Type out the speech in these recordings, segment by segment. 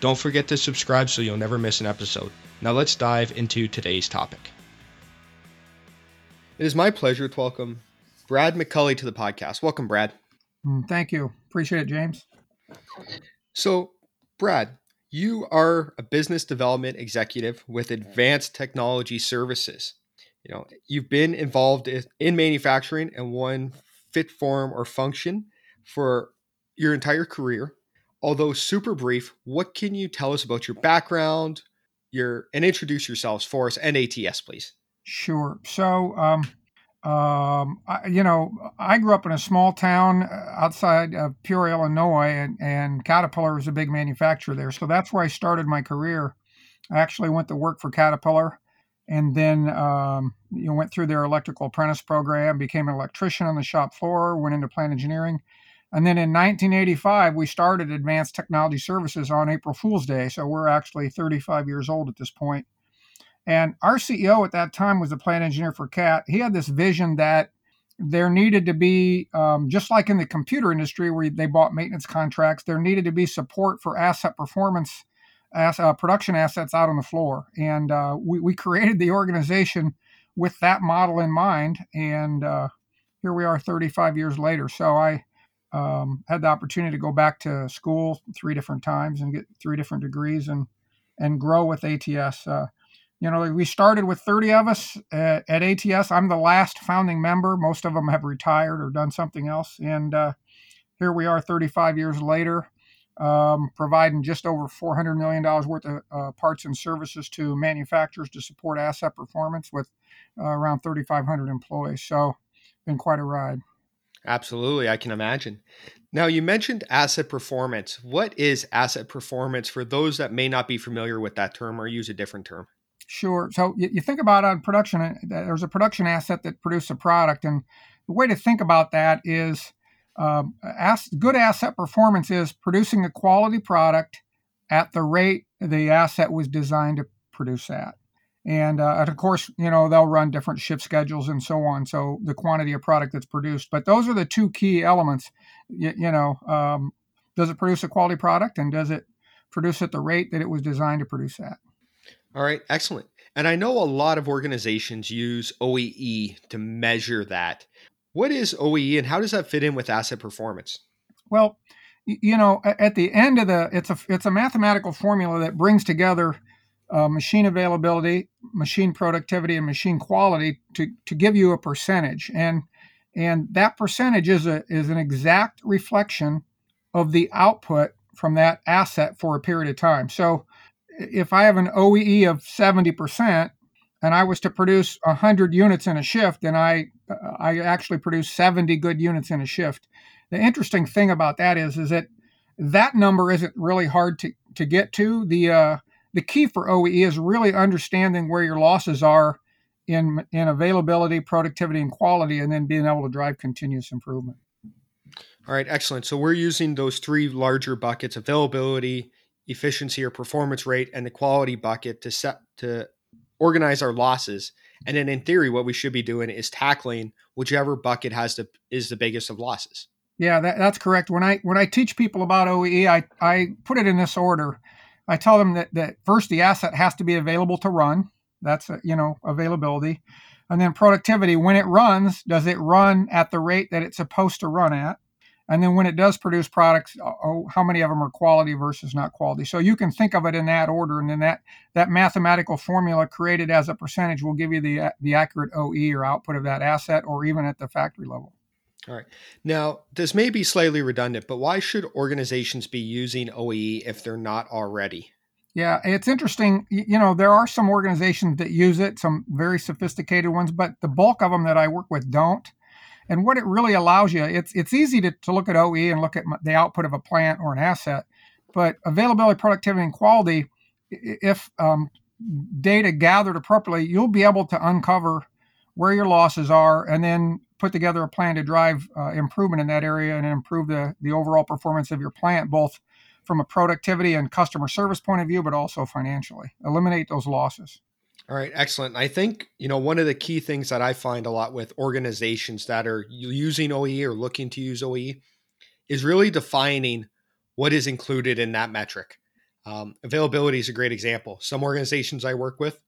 Don't forget to subscribe so you'll never miss an episode. Now let's dive into today's topic. It is my pleasure to welcome Brad McCulley to the podcast. Welcome, Brad. Mm, thank you. Appreciate it, James. So, Brad, you are a business development executive with Advanced Technology Services. You know, you've been involved in manufacturing in one fit form or function for your entire career. Although super brief, what can you tell us about your background, your and introduce yourselves for us and ATS, please? Sure. So, um, um, I, you know, I grew up in a small town uh, outside of Peoria, Illinois, and, and Caterpillar is a big manufacturer there. So that's where I started my career. I actually went to work for Caterpillar and then um, you know, went through their electrical apprentice program, became an electrician on the shop floor, went into plant engineering. And then in 1985, we started Advanced Technology Services on April Fool's Day. So we're actually 35 years old at this point. And our CEO at that time was a plant engineer for CAT. He had this vision that there needed to be, um, just like in the computer industry where they bought maintenance contracts, there needed to be support for asset performance, as, uh, production assets out on the floor. And uh, we, we, created the organization with that model in mind. And uh, here we are 35 years later. So I um, had the opportunity to go back to school three different times and get three different degrees and, and grow with ATS. Uh, you know, we started with 30 of us at, at, ATS. I'm the last founding member. Most of them have retired or done something else. And uh, here we are 35 years later, um, providing just over $400 million worth of uh, parts and services to manufacturers to support asset performance with uh, around 3,500 employees. So, been quite a ride. Absolutely, I can imagine. Now, you mentioned asset performance. What is asset performance for those that may not be familiar with that term or use a different term? Sure. So you, think about on production, uh, there's a production asset that produces a product, and the way to think about that is um, as, good asset performance is producing a quality product at the rate the asset was designed to produce at. And, uh, and, of course, you know, they'll run different shift schedules and so on. So the quantity of product that's produced. But those are the two key elements. You, you know, um, does it produce a quality product and does it produce at the rate that it was designed to produce at? All right, excellent. And I know a lot of organizations use OEE to measure that. What is OEE and how does that fit in with asset performance? Well, you know, at the end of the it's a it's a mathematical formula that brings together uh, machine availability, machine productivity, and machine quality to to give you a percentage. And and that percentage is a is an exact reflection of the output from that asset for a period of time. So if I have an OEE of 70% and I was to produce 100 units in a shift, then I I actually produce 70 good units in a shift. The interesting thing about that is is that that number isn't really hard to, to get to. The uh, the key for OEE is really understanding where your losses are in in availability, productivity, and quality, and then being able to drive continuous improvement. All right, excellent. So we're using those three larger buckets: availability, efficiency or performance rate and the quality bucket to set to organize our losses. And then in theory, what we should be doing is tackling whichever bucket has the is the biggest of losses. Yeah, that, that's correct. When I when I teach people about OEE, I, I put it in this order. I tell them that, that first the asset has to be available to run. That's uh, you know availability, and then productivity. When it runs, does it run at the rate that it's supposed to run at? and then when it does produce products oh, how many of them are quality versus not quality so you can think of it in that order and then that that mathematical formula created as a percentage will give you the the accurate oe or output of that asset or even at the factory level all right now this may be slightly redundant but why should organizations be using OEE if they're not already yeah, it's interesting. You know, there are some organizations that use it, some very sophisticated ones, but the bulk of them that I work with don't. And what it really allows you, it's it's easy to, to look at OE and look at the output of a plant or an asset, but availability, productivity, and quality if um, data gathered appropriately, you'll be able to uncover where your losses are and then put together a plan to drive uh, improvement in that area and improve the, the overall performance of your plant, both from a productivity and customer service point of view, but also financially. Eliminate those losses. All right, excellent. I think, you know, one of the key things that I find a lot with organizations that are using OE or looking to use OE is really defining what is included in that metric. Um, availability is a great example. Some organizations I work with,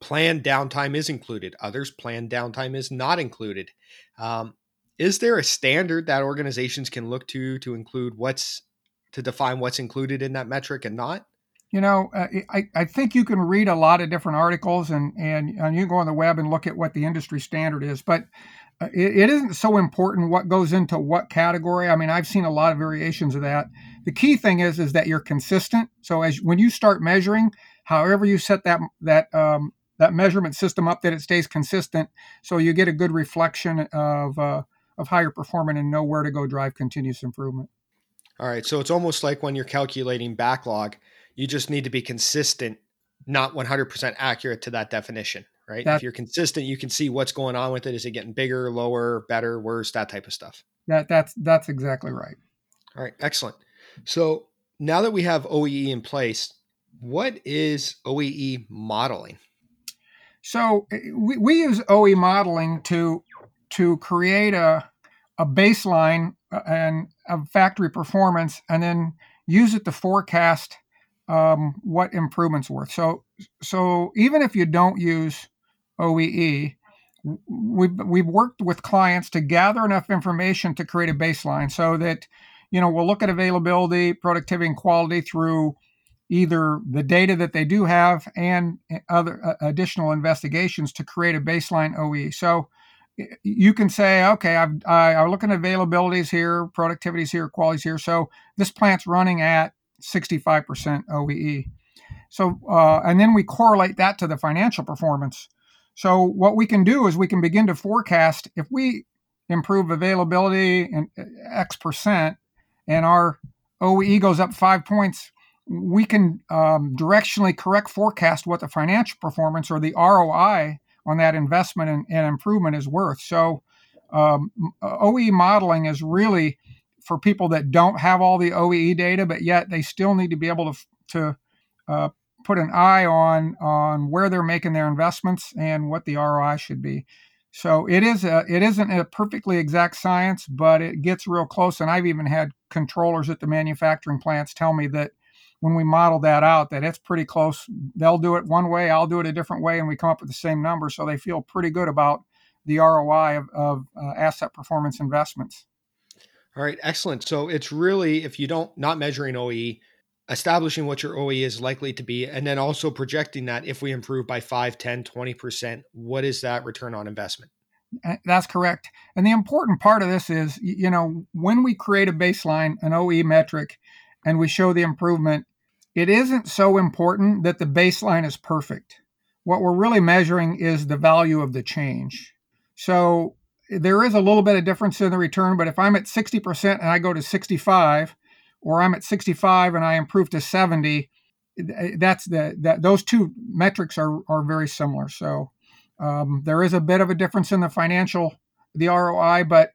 planned downtime is included, others, planned downtime is not included. Um, is there a standard that organizations can look to to include what's to define what's included in that metric and not? You know, uh, I, I think you can read a lot of different articles and, and, and you go on the web and look at what the industry standard is, but uh, it, it isn't so important what goes into what category. I mean, I've seen a lot of variations of that. The key thing is is that you're consistent. So as when you start measuring, however you set that that um, that measurement system up, that it stays consistent, so you get a good reflection of uh, of how you're performing and know where to go drive continuous improvement. All right, so it's almost like when you're calculating backlog, you just need to be consistent, not 100% accurate to that definition, right? That, if you're consistent, you can see what's going on with it. Is it getting bigger, lower, better, worse, that type of stuff. That that's that's exactly right. All right, excellent. So now that we have OEE in place, what is OEE modeling? So eh, we, we use OE modeling to to create a a baseline uh, and of factory performance, and then use it to forecast um, what improvements worth. So so even if you don't use OEE, we've we've worked with clients to gather enough information to create a baseline so that you know we'll look at availability, productivity, and quality through either the data that they do have and other uh, additional investigations to create a baseline OE. So you can say, okay, I've, I, I'm looking at availabilities here, productivities here, qualities here. So this plant's running at 65% OEE. So, uh, and then we correlate that to the financial performance. So what we can do is we can begin to forecast if we improve availability and uh, X percent and our OEE goes up five points, we can um, directionally correct forecast what the financial performance or the ROI on that investment and, and improvement is worth. So, um, OE modeling is really for people that don't have all the OEE data, but yet they still need to be able to to uh, put an eye on on where they're making their investments and what the ROI should be. So it is a, it isn't a perfectly exact science, but it gets real close. And I've even had controllers at the manufacturing plants tell me that when we model that out that it's pretty close. They'll do it one way, I'll do it a different way, and we come up with the same number. So they feel pretty good about the ROI of, of uh, asset performance investments. All right, excellent. So it's really, if you don't, not measuring OE, establishing what your OE is likely to be, and then also projecting that if we improve by 5, 10, 20%, what is that return on investment? That's correct. And the important part of this is, you know, when we create a baseline, an OE metric, and we show the improvement, it isn't so important that the baseline is perfect. What we're really measuring is the value of the change. So there is a little bit of difference in the return, but if I'm at 60% and I go to 65, or I'm at 65 and I improve to 70, that's the that those two metrics are are very similar. So um, there is a bit of a difference in the financial, the ROI, but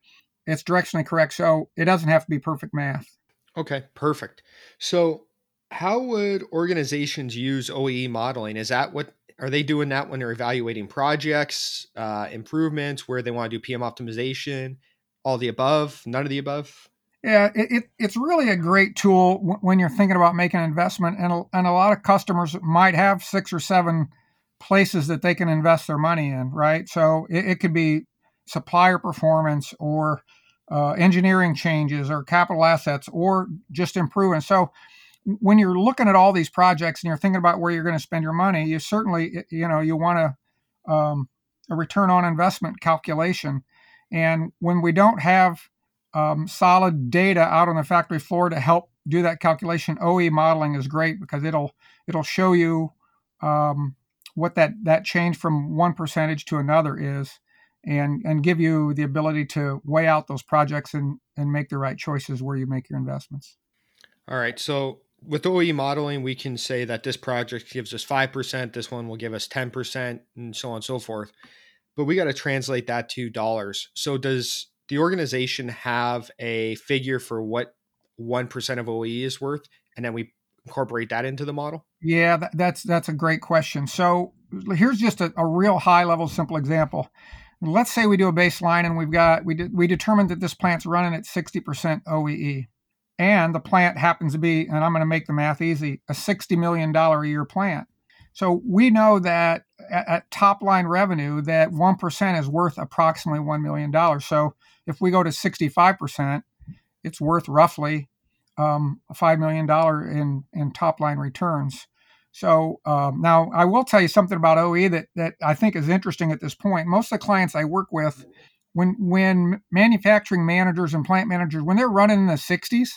it's directionally correct. So it doesn't have to be perfect math. Okay, perfect. So how would organizations use OEE modeling? Is that what are they doing that when they're evaluating projects, uh, improvements, where they want to do PM optimization, all the above, none of the above? Yeah, it, it, it's really a great tool w- when you're thinking about making an investment, and a, and a lot of customers might have six or seven places that they can invest their money in, right? So it, it could be supplier performance or uh, engineering changes or capital assets or just improving. So when you're looking at all these projects and you're thinking about where you're going to spend your money, you certainly you know you want a, um, a return on investment calculation. And when we don't have um, solid data out on the factory floor to help do that calculation, OE modeling is great because it'll it'll show you um, what that that change from one percentage to another is, and and give you the ability to weigh out those projects and and make the right choices where you make your investments. All right, so with OE modeling, we can say that this project gives us 5%, this one will give us 10%, and so on and so forth. But we got to translate that to dollars. So, does the organization have a figure for what 1% of OE is worth? And then we incorporate that into the model? Yeah, that, that's that's a great question. So, here's just a, a real high level, simple example. Let's say we do a baseline and we've got we de- we determined that this plant's running at 60% OEE and the plant happens to be, and I'm going to make the math easy, a $60 million a year plant. So we know that at, at top line revenue, that 1% is worth approximately $1 million. So if we go to 65%, it's worth roughly um, $5 million in, in top line returns. So um, now I will tell you something about OE that, that I think is interesting at this point. Most of the clients I work with, when when manufacturing managers and plant managers, when they're running in the 60s,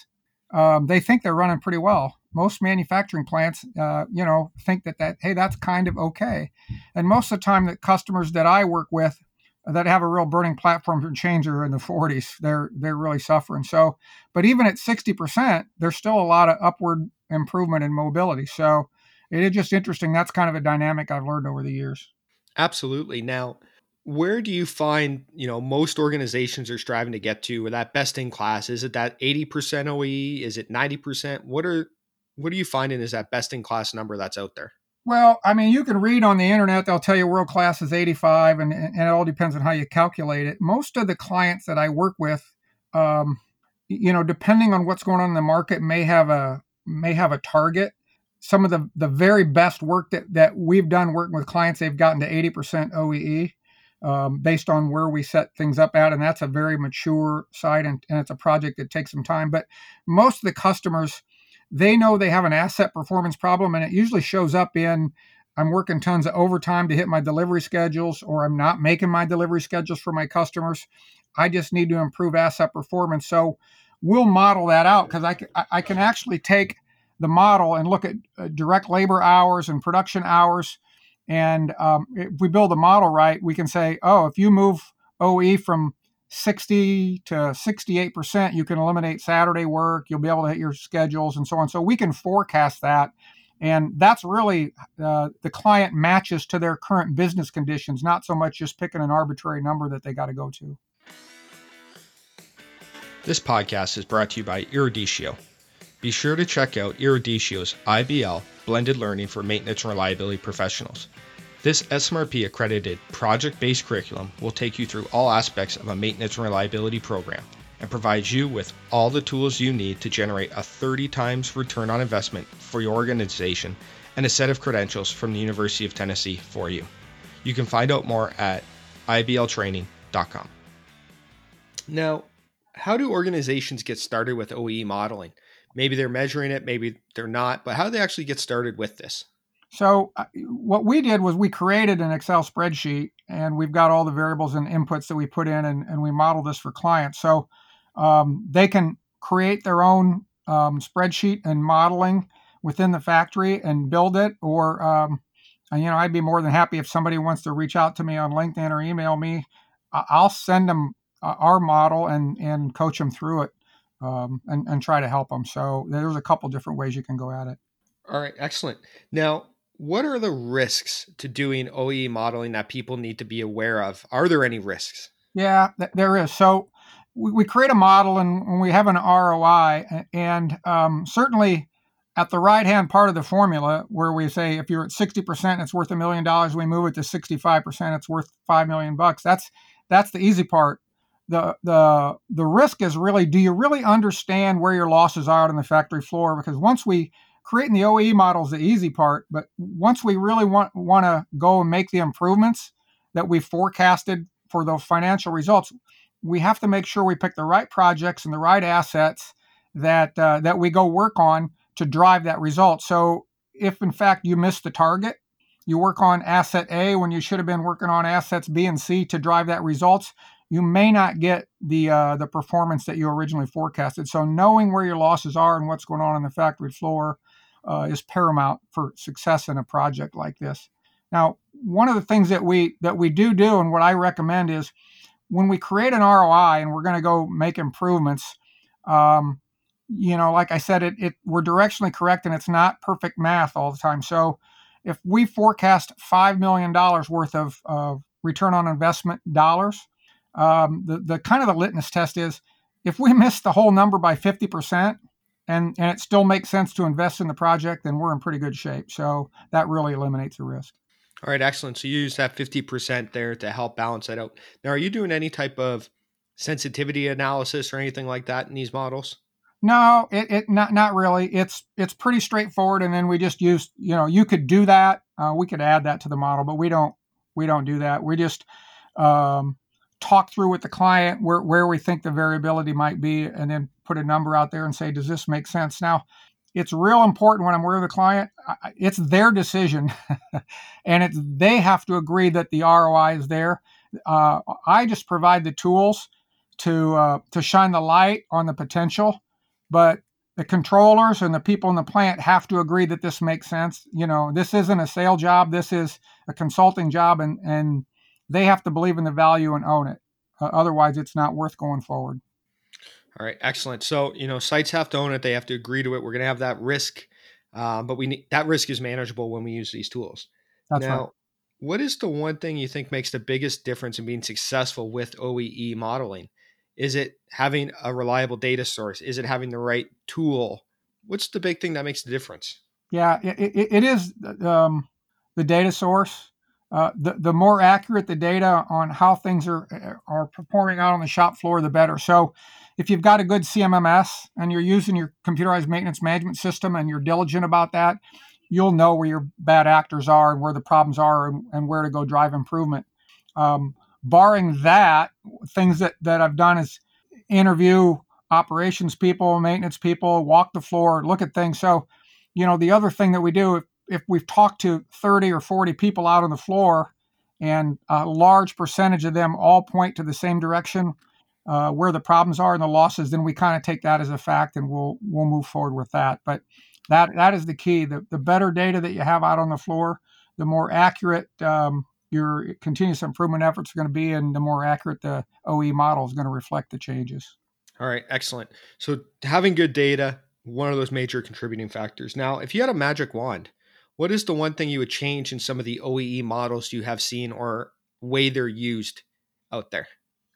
um, they think they're running pretty well. Most manufacturing plants, uh, you know, think that that hey, that's kind of okay. And most of the time, the customers that I work with that have a real burning platform for change are in the 40s. They're they're really suffering. So, but even at 60%, there's still a lot of upward improvement in mobility. So, it is just interesting. That's kind of a dynamic I've learned over the years. Absolutely. Now, where do you find you know most organizations are striving to get to with that best in class is it that 80% oe is it 90% what are what are you finding is that best in class number that's out there? Well i mean you can read on the internet they'll tell you world class is 85 and, and it all depends on how you calculate it. Most of the clients that i work with um, you know depending on what's going on in the market may have a may have a target. Some of the the very best work that that we've done working with clients they've gotten to 80% oee um, based on where we set things up at. And that's a very mature site and, and it's a project that takes some time. But most of the customers, they know they have an asset performance problem and it usually shows up in I'm working tons of overtime to hit my delivery schedules or I'm not making my delivery schedules for my customers. I just need to improve asset performance. So we'll model that out because I, I can actually take the model and look at uh, direct labor hours and production hours and um, if we build a model right, we can say, oh, if you move OE from 60 to 68%, you can eliminate Saturday work. You'll be able to hit your schedules and so on. So we can forecast that. And that's really uh, the client matches to their current business conditions, not so much just picking an arbitrary number that they got to go to. This podcast is brought to you by Eruditio. Be sure to check out Eruditio's IBL blended learning for maintenance and reliability professionals. This SMRP accredited project based curriculum will take you through all aspects of a maintenance and reliability program and provides you with all the tools you need to generate a 30 times return on investment for your organization and a set of credentials from the University of Tennessee for you. You can find out more at ibltraining.com. Now, how do organizations get started with OE modeling? Maybe they're measuring it, maybe they're not, but how do they actually get started with this? So uh, what we did was we created an Excel spreadsheet, and we've got all the variables and inputs that we put in, and, and we model this for clients. So um, they can create their own um, spreadsheet and modeling within the factory and build it, or um, you know, I'd be more than happy if somebody wants to reach out to me on LinkedIn or email me. I'll send them uh, our model and and coach them through it um, and and try to help them. So there's a couple different ways you can go at it. All right, excellent. Now, what are the risks to doing OE modeling that people need to be aware of? Are there any risks? Yeah, there is. So we, we create a model and we have an ROI, and um, certainly at the right hand part of the formula, where we say if you're at 60%, it's worth a million dollars, we move it to 65%, it's worth five million bucks. That's that's the easy part. The, the the risk is really do you really understand where your losses are on the factory floor because once we creating the OE model is the easy part, but once we really want want to go and make the improvements that we forecasted for those financial results, we have to make sure we pick the right projects and the right assets that uh, that we go work on to drive that result. So if in fact you miss the target, you work on asset A when you should have been working on assets B and C to drive that results, you may not get the uh, the performance that you originally forecasted. So knowing where your losses are and what's going on on the factory floor uh, is paramount for success in a project like this. Now, one of the things that we that we do do, and what I recommend is when we create an ROI and we're going to go make improvements, um, you know, like I said, it, it we're directionally correct and it's not perfect math all the time. So if we forecast $5 million worth of, of return on investment dollars, um, the, the kind of the litmus test is if we miss the whole number by 50% and, and it still makes sense to invest in the project, then we're in pretty good shape. So that really eliminates the risk. All right, excellent. So you use that 50% there to help balance that out. Now, are you doing any type of sensitivity analysis or anything like that in these models? No, it, it not not really. It's it's pretty straightforward, and then we just use you know you could do that. Uh, we could add that to the model, but we don't we don't do that. We just um, talk through with the client where where we think the variability might be, and then put a number out there and say, does this make sense? Now, it's real important when I'm with the client. It's their decision, and it's they have to agree that the ROI is there. Uh, I just provide the tools to uh, to shine the light on the potential but the controllers and the people in the plant have to agree that this makes sense. You know, this isn't a sale job. This is a consulting job, and and they have to believe in the value and own it. Uh, otherwise, it's not worth going forward. All right, excellent. So you know, sites have to own it. They have to agree to it. We're going to have that risk, um, but we need, that risk is manageable when we use these tools. That's now, right. what is the one thing you think makes the biggest difference in being successful with OEE modeling? Is it having a reliable data source? Is it having the right tool? What's the big thing that makes the difference? Yeah, it, it, it is um, the data source. Uh, the, the more accurate the data on how things are are performing out on the shop floor, the better. So, if you've got a good CMMS and you're using your computerized maintenance management system and you're diligent about that, you'll know where your bad actors are and where the problems are and, and where to go drive improvement. Um, barring that, things that, that I've done is interview operations people, maintenance people, walk the floor, look at things. So, you know, the other thing that we do, if, we've talked to 30 or 40 people out on the floor and a large percentage of them all point to the same direction uh, where the problems are and the losses, then we kind of take that as a fact and we'll we'll move forward with that. But that that is the key. The, the better data that you have out on the floor, the more accurate um, your continuous improvement efforts are going to be and the more accurate the OE model is going to reflect the changes. All right, excellent. So having good data, one of those major contributing factors. Now, if you had a magic wand, what is the one thing you would change in some of the OEE models you have seen or way they're used out there?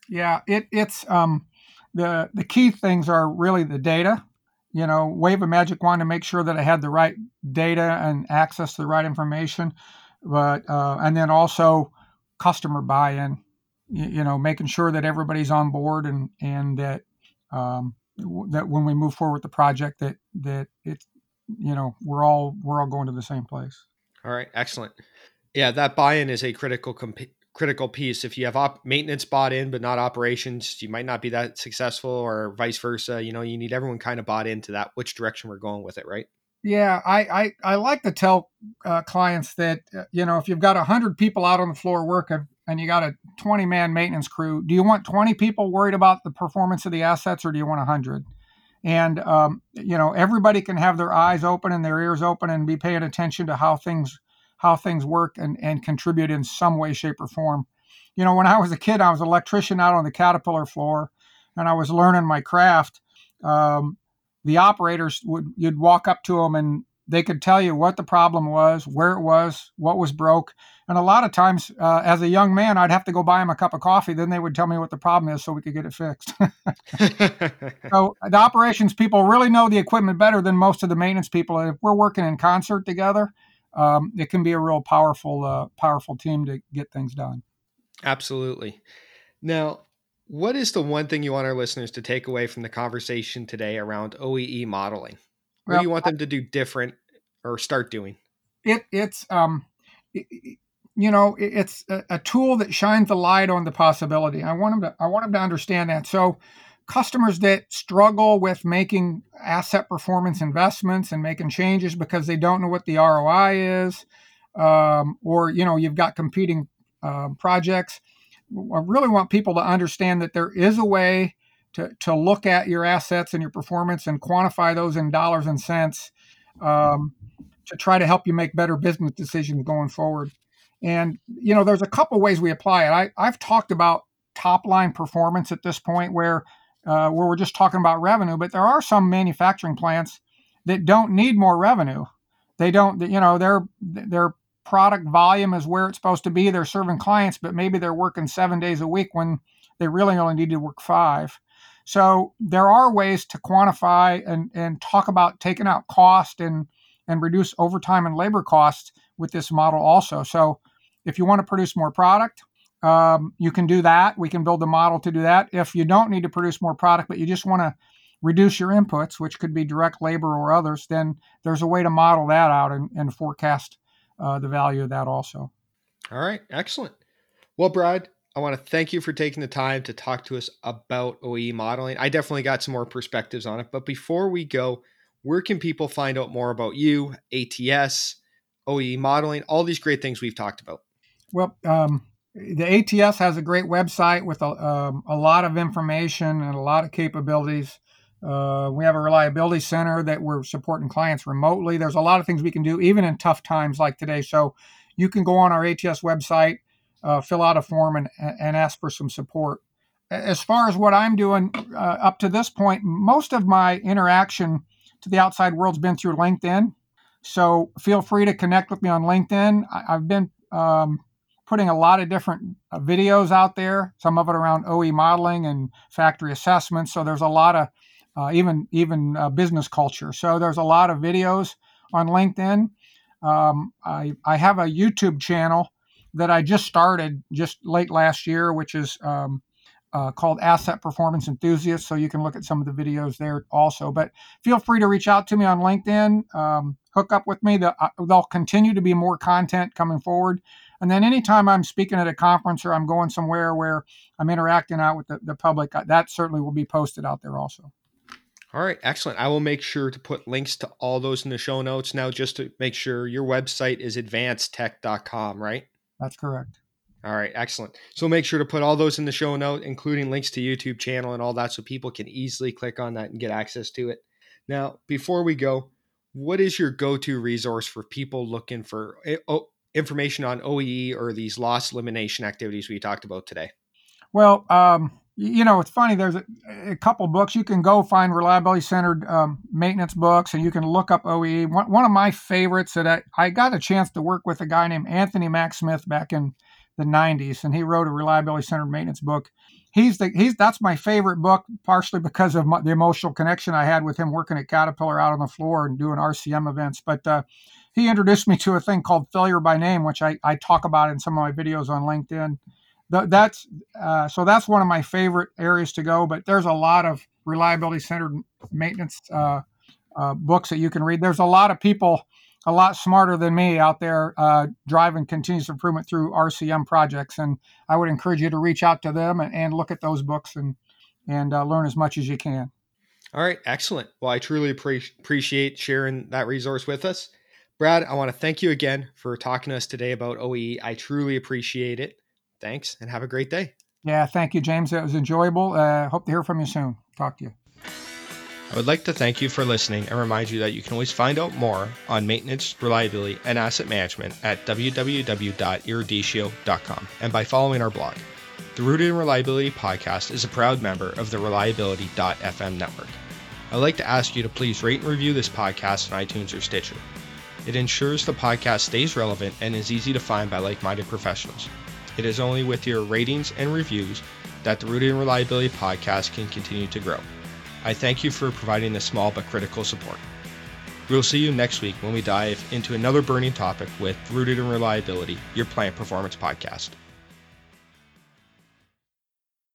Yeah, it, it's um, the the key things are really the data. You know, wave a magic wand to make sure that I had the right data and access to the right information but uh, and then also customer buy-in. You, you, know, making sure that everybody's on board and and that um, that when we move forward with the project, that that it's you know we're all we're all going to the same place. All right, excellent. Yeah, that buy-in is a critical comp- critical piece. If you have op- maintenance bought in but not operations, you might not be that successful, or vice versa. You know, you need everyone kind of bought into that which direction we're going with it, right? Yeah, I, I, I like to tell uh, clients that, uh, you know, if you've got 100 people out on the floor working and you got a 20 man maintenance crew, do you want 20 people worried about the performance of the assets or do you want 100? And, um, you know, everybody can have their eyes open and their ears open and be paying attention to how things how things work and, and contribute in some way, shape, or form. You know, when I was a kid, I was an electrician out on the Caterpillar floor and I was learning my craft. Um, the operators would you'd walk up to them and they could tell you what the problem was, where it was, what was broke. And a lot of times, uh, as a young man, I'd have to go buy them a cup of coffee. Then they would tell me what the problem is so we could get it fixed. so the operations people really know the equipment better than most of the maintenance people. And if we're working in concert together, um, it can be a real powerful, uh, powerful team to get things done. Absolutely. Now, what is the one thing you want our listeners to take away from the conversation today around OEE modeling? What well, do you want them to do different or start doing? It, it's um, it, you know, it's a, a, tool that shines the light on the possibility. I want them to I want them to understand that. So, customers that struggle with making asset performance investments and making changes because they don't know what the ROI is, um, or you know, you've got competing uh, projects I really want people to understand that there is a way to, to look at your assets and your performance and quantify those in dollars and cents um, to try to help you make better business decisions going forward. And, you know, there's a couple ways we apply it. I, I've talked about top line performance at this point where uh, where we're just talking about revenue, but there are some manufacturing plants that don't need more revenue. They don't, you know, their their product volume is where it's supposed to be. They're serving clients, but maybe they're working seven days a week when they really only need to work five. So there are ways to quantify and, and talk about taking out cost and and reduce overtime and labor costs with this model also. So if you want to produce more product, um, you can do that. We can build a model to do that. If you don't need to produce more product, but you just want to reduce your inputs, which could be direct labor or others, then there's a way to model that out and, and forecast uh, the value of that also. All right, excellent. Well, Brad, I want to thank you for taking the time to talk to us about OE modeling. I definitely got some more perspectives on it. But before we go, where can people find out more about you, ATS, OE modeling, all these great things we've talked about? Well, um, the ATS has a great website with a, um, a lot of information and a lot of capabilities. Uh, we have a reliability center that we're supporting clients remotely. There's a lot of things we can do, even in tough times like today. So you can go on our ATS website, uh, fill out a form, and, and ask for some support. As far as what I'm doing uh, up to this point, most of my interaction to the outside world's been through LinkedIn. So feel free to connect with me on LinkedIn. I, have been um, putting a lot of different uh, videos out there, some of it around OE modeling and factory assessments. So there's a lot of uh, even even uh, business culture. So there's a lot of videos on LinkedIn. Um, I, I have a YouTube channel that I just started just late last year, which is um, uh, called Asset Performance Enthusiast. So you can look at some of the videos there also. But feel free to reach out to me on LinkedIn, um, hook up with me. The, uh, there'll continue to be more content coming forward. And then anytime I'm speaking at a conference or I'm going somewhere where I'm interacting out with the, the public, uh, that certainly will be posted out there also. All right, excellent. I will make sure to put links to all those in the show notes. Now, just to make sure your website is advancedtech.com, right? That's correct. All right, excellent. So make sure to put all those in the show note, including links to YouTube channel and all that, so people can easily click on that and get access to it. Now, before we go, what is your go-to resource for people looking for eh, information on OEE or these loss elimination activities we talked about today? Well, um, you know, it's funny. There's a, a, couple books you can go find reliability centered um, maintenance books, and you can look up OEE. One, one of my favorites that I, I got a chance to work with a guy named Anthony Mac Smith back in the 90s, and he wrote a reliability centered maintenance book. He's the he's that's my favorite book, partially because of my, the emotional connection I had with him working at Caterpillar out on the floor and doing RCM events. But uh, he introduced me to a thing called failure by name, which I, I talk about in some of my videos on LinkedIn. that's uh, so that's one of my favorite areas to go. But there's a lot of reliability centered maintenance uh, uh, books that you can read. There's a lot of people a lot smarter than me out there uh, driving continuous improvement through RCM projects, and I would encourage you to reach out to them and, and look at those books and and uh, learn as much as you can. All right, excellent. Well, I truly pre- appreciate sharing that resource with us. Brad, I want to thank you again for talking to us today about OEE. I truly appreciate it. Thanks and have a great day. Yeah, thank you, James. It was enjoyable. Uh, hope to hear from you soon. Talk to you. I would like to thank you for listening and remind you that you can always find out more on maintenance, reliability, and asset management at www.eruditio.com and by following our blog. The Rooted in Reliability podcast is a proud member of the Reliability.fm network. I'd like to ask you to please rate and review this podcast on iTunes or Stitcher. It ensures the podcast stays relevant and is easy to find by like minded professionals. It is only with your ratings and reviews that the Rooted in Reliability podcast can continue to grow. I thank you for providing this small but critical support. We'll see you next week when we dive into another burning topic with Rooted in Reliability, your plant performance podcast.